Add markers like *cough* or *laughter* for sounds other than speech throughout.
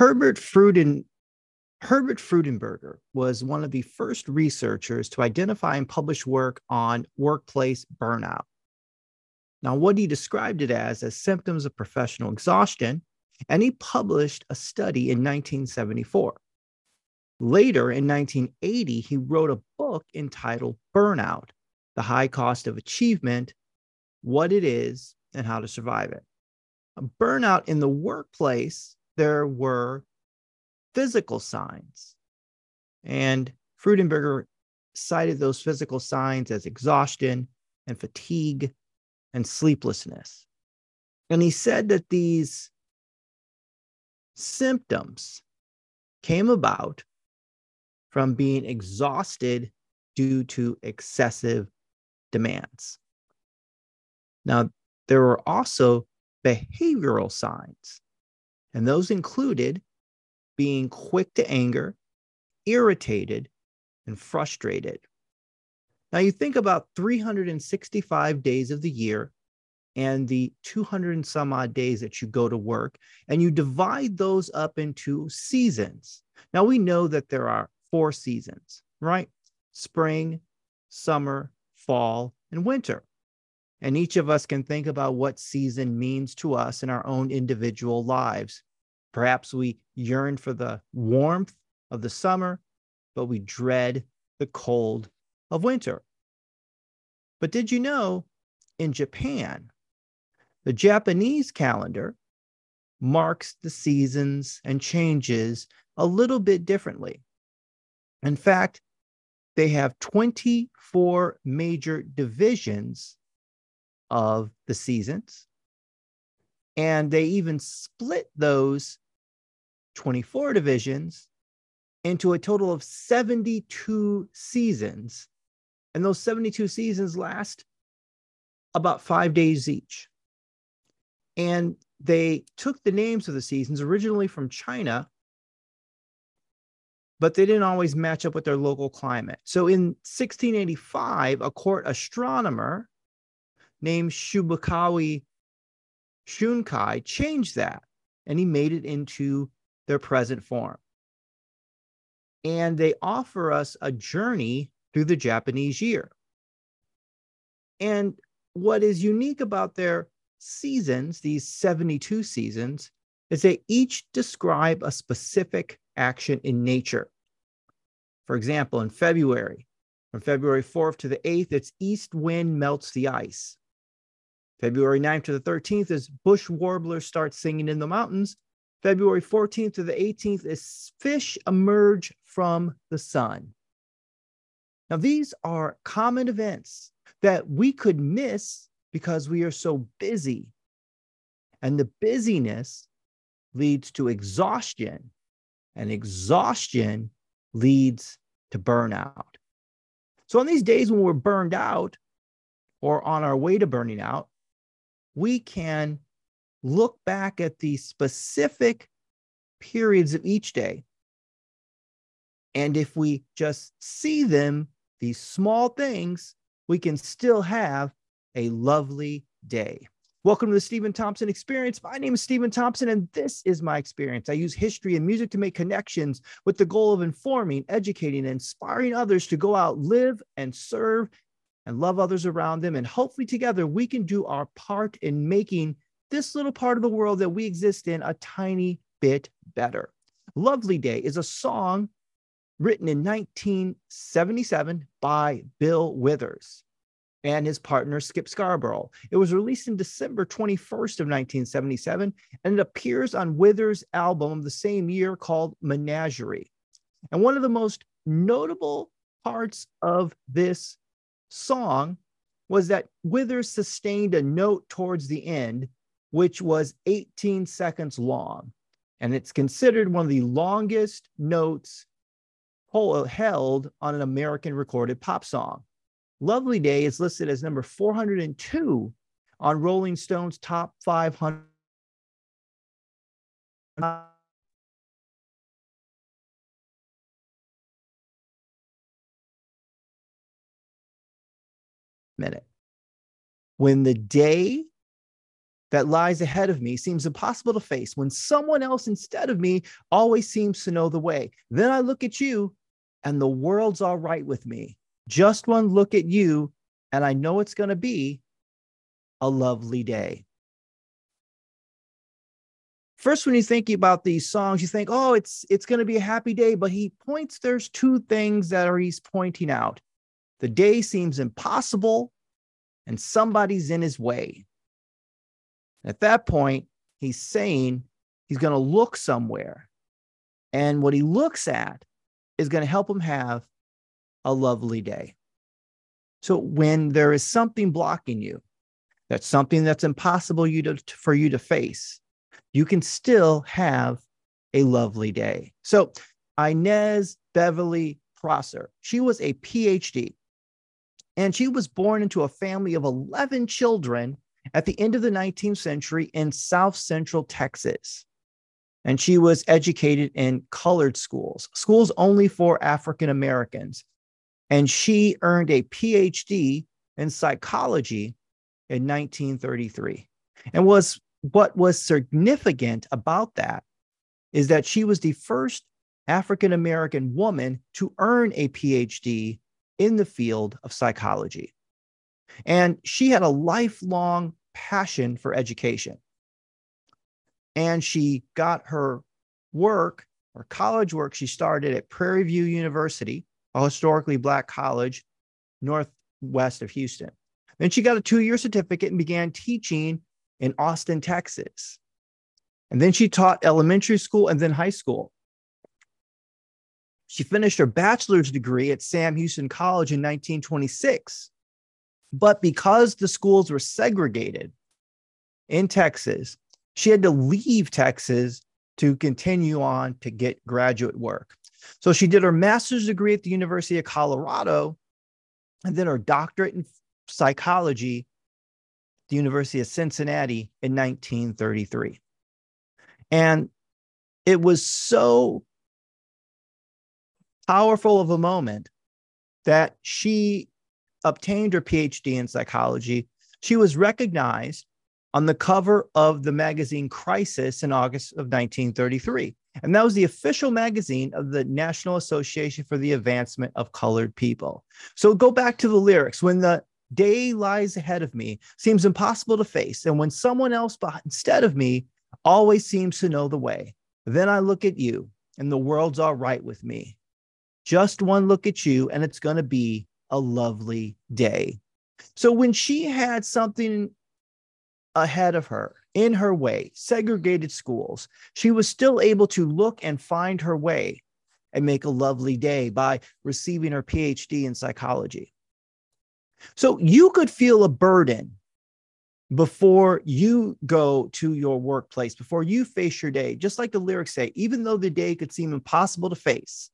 Herbert Fruden, Herbert Freudenberger was one of the first researchers to identify and publish work on workplace burnout. Now, what he described it as as symptoms of professional exhaustion, and he published a study in 1974. Later in 1980, he wrote a book entitled Burnout The High Cost of Achievement, What It Is, and How to Survive It. Burnout in the workplace, there were physical signs. And Freudenberger cited those physical signs as exhaustion and fatigue and sleeplessness. And he said that these symptoms came about from being exhausted due to excessive demands. Now, there were also behavioral signs, and those included being quick to anger, irritated, and frustrated. Now, you think about 365 days of the year and the 200 and some odd days that you go to work, and you divide those up into seasons. Now, we know that there are four seasons, right? Spring, summer, fall, and winter. And each of us can think about what season means to us in our own individual lives. Perhaps we yearn for the warmth of the summer, but we dread the cold of winter. But did you know in Japan, the Japanese calendar marks the seasons and changes a little bit differently. In fact, they have 24 major divisions of the seasons. And they even split those 24 divisions into a total of 72 seasons. And those 72 seasons last about five days each. And they took the names of the seasons originally from China but they didn't always match up with their local climate. So in 1685, a court astronomer named Shibukawa Shunkai changed that and he made it into their present form. And they offer us a journey through the Japanese year. And what is unique about their seasons, these 72 seasons, is they each describe a specific action in nature. For example, in February, from February 4th to the 8th, it's east wind melts the ice. February 9th to the 13th is bush warblers start singing in the mountains. February 14th to the 18th is fish emerge from the sun. Now, these are common events that we could miss because we are so busy. And the busyness leads to exhaustion and exhaustion leads to burnout. So, on these days when we're burned out or on our way to burning out, we can look back at the specific periods of each day. And if we just see them, these small things, we can still have a lovely day. Welcome to the Steven Thompson Experience. My name is Steven Thompson, and this is my experience. I use history and music to make connections with the goal of informing, educating, and inspiring others to go out, live, and serve and love others around them. And hopefully, together, we can do our part in making this little part of the world that we exist in a tiny bit better. Lovely Day is a song written in 1977 by Bill Withers and his partner Skip Scarborough. It was released in December 21st of 1977 and it appears on Withers' album of the same year called Menagerie. And one of the most notable parts of this song was that Withers sustained a note towards the end which was 18 seconds long and it's considered one of the longest notes held on an American recorded pop song. Lovely Day is listed as number 402 on Rolling Stone's top 500. Minute. When the day that lies ahead of me seems impossible to face when someone else instead of me always seems to know the way. Then I look at you and the world's all right with me. Just one look at you and I know it's going to be a lovely day. First, when you think about these songs, you think, oh, it's it's going to be a happy day. But he points, there's two things that are he's pointing out. The day seems impossible, and somebody's in his way. At that point, he's saying he's going to look somewhere. And what he looks at is going to help him have a lovely day. So when there is something blocking you, that's something that's impossible you to, for you to face, you can still have a lovely day. So Inez Beverly Prosser, she was a PhD and she was born into a family of 11 children at the end of the 19th century in South Central Texas. And she was educated in colored schools, schools only for African Americans. And she earned a PhD in psychology in 1933. And was what was significant about that is that she was the first African American woman to earn a PhD in the field of psychology. And she had a lifelong passion for education. And she got her work her college work, she started at Prairie View University, a historically Black college northwest of Houston. Then she got a two year certificate and began teaching in Austin, Texas. And then she taught elementary school and then high school. She finished her bachelor's degree at Sam Houston College in 1926. But because the schools were segregated in Texas, she had to leave Texas to continue on to get graduate work. So she did her master's degree at the University of Colorado and then her doctorate in psychology the University of Cincinnati in 1933. And it was so powerful of a moment that she obtained her PhD in psychology. She was recognized on the cover of the magazine Crisis in August of 1933. And that was the official magazine of the National Association for the Advancement of Colored People. So go back to the lyrics when the day lies ahead of me seems impossible to face. And when someone else instead of me always seems to know the way, then I look at you and the world's all right with me. Just one look at you and it's going to be a lovely day. So when she had something ahead of her in her way, segregated schools, she was still able to look and find her way and make a lovely day by receiving her PhD in psychology. So you could feel a burden before you go to your workplace, before you face your day, just like the lyrics say, even though the day could seem impossible to face,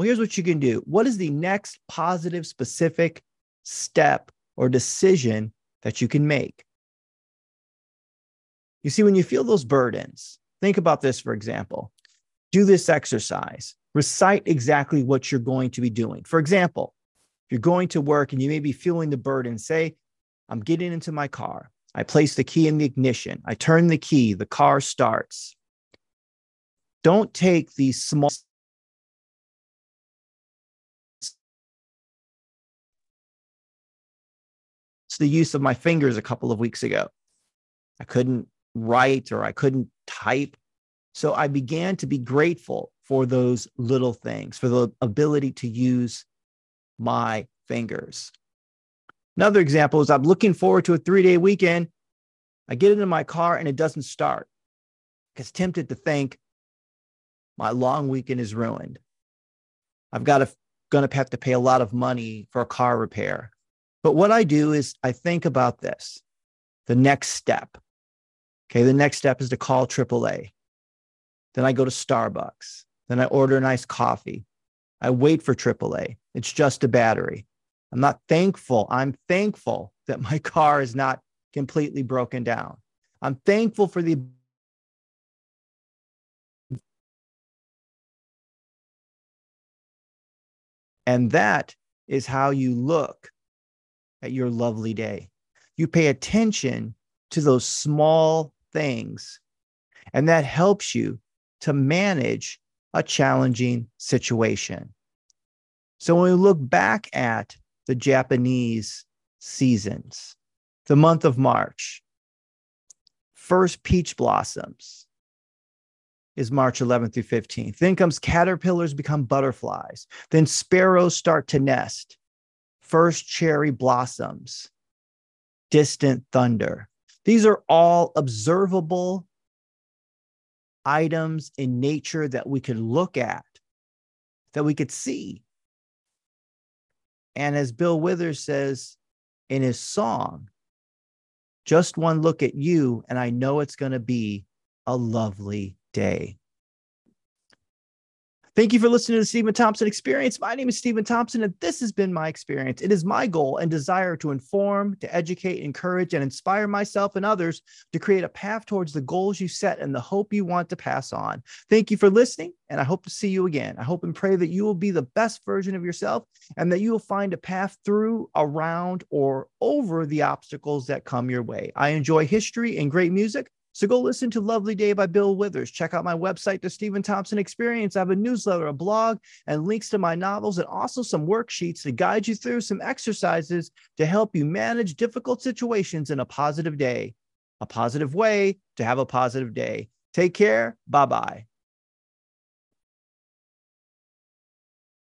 well, here's what you can do. What is the next positive, specific step or decision that you can make? You see, when you feel those burdens, think about this, for example. Do this exercise, recite exactly what you're going to be doing. For example, if you're going to work and you may be feeling the burden, say, I'm getting into my car. I place the key in the ignition. I turn the key, the car starts. Don't take these small the use of my fingers a couple of weeks ago. I couldn't write or I couldn't type. So I began to be grateful for those little things, for the ability to use my fingers. Another example is I'm looking forward to a three day weekend. I get into my car and it doesn't start because tempted to think my long weekend is ruined. I've got to going to have to pay a lot of money for a car repair. But what I do is I think about this the next step. Okay, the next step is to call AAA. Then I go to Starbucks. Then I order a nice coffee. I wait for AAA. It's just a battery. I'm not thankful. I'm thankful that my *laughs* car is not completely broken down. I'm thankful for the And that is how you look at your lovely day. You pay attention to those small things. And that helps you to manage a challenging situation. So when we look back at the Japanese seasons, the month of March, first peach blossoms is March 11th through 15th. Then comes caterpillars become butterflies. Then sparrows start to nest. First cherry blossoms, distant thunder. These are all observable items in nature that we could look at, that we could see. And as Bill Withers says in his song, just one look at you, and I know it's going to be a lovely day. Thank you for listening to the Steven Thompson Experience. My name is Steven Thompson, and this has been my experience. It is my goal and desire to inform, to educate, encourage, and inspire myself and others to create a path towards the goals you set and the hope you want to pass on. Thank you for listening, and I hope to see you again. I hope and pray that you will be the best version of yourself and that you will find a path through, around, or over the obstacles that come your way. I enjoy history and great music. So go listen to Lovely Day by Bill Withers. Check out my website, The Steven Thompson Experience. I have a newsletter, a blog, and links to my novels, and also some worksheets to guide you through some exercises to help you manage difficult situations in a positive day, a positive way to have a positive day. Take care. Bye bye.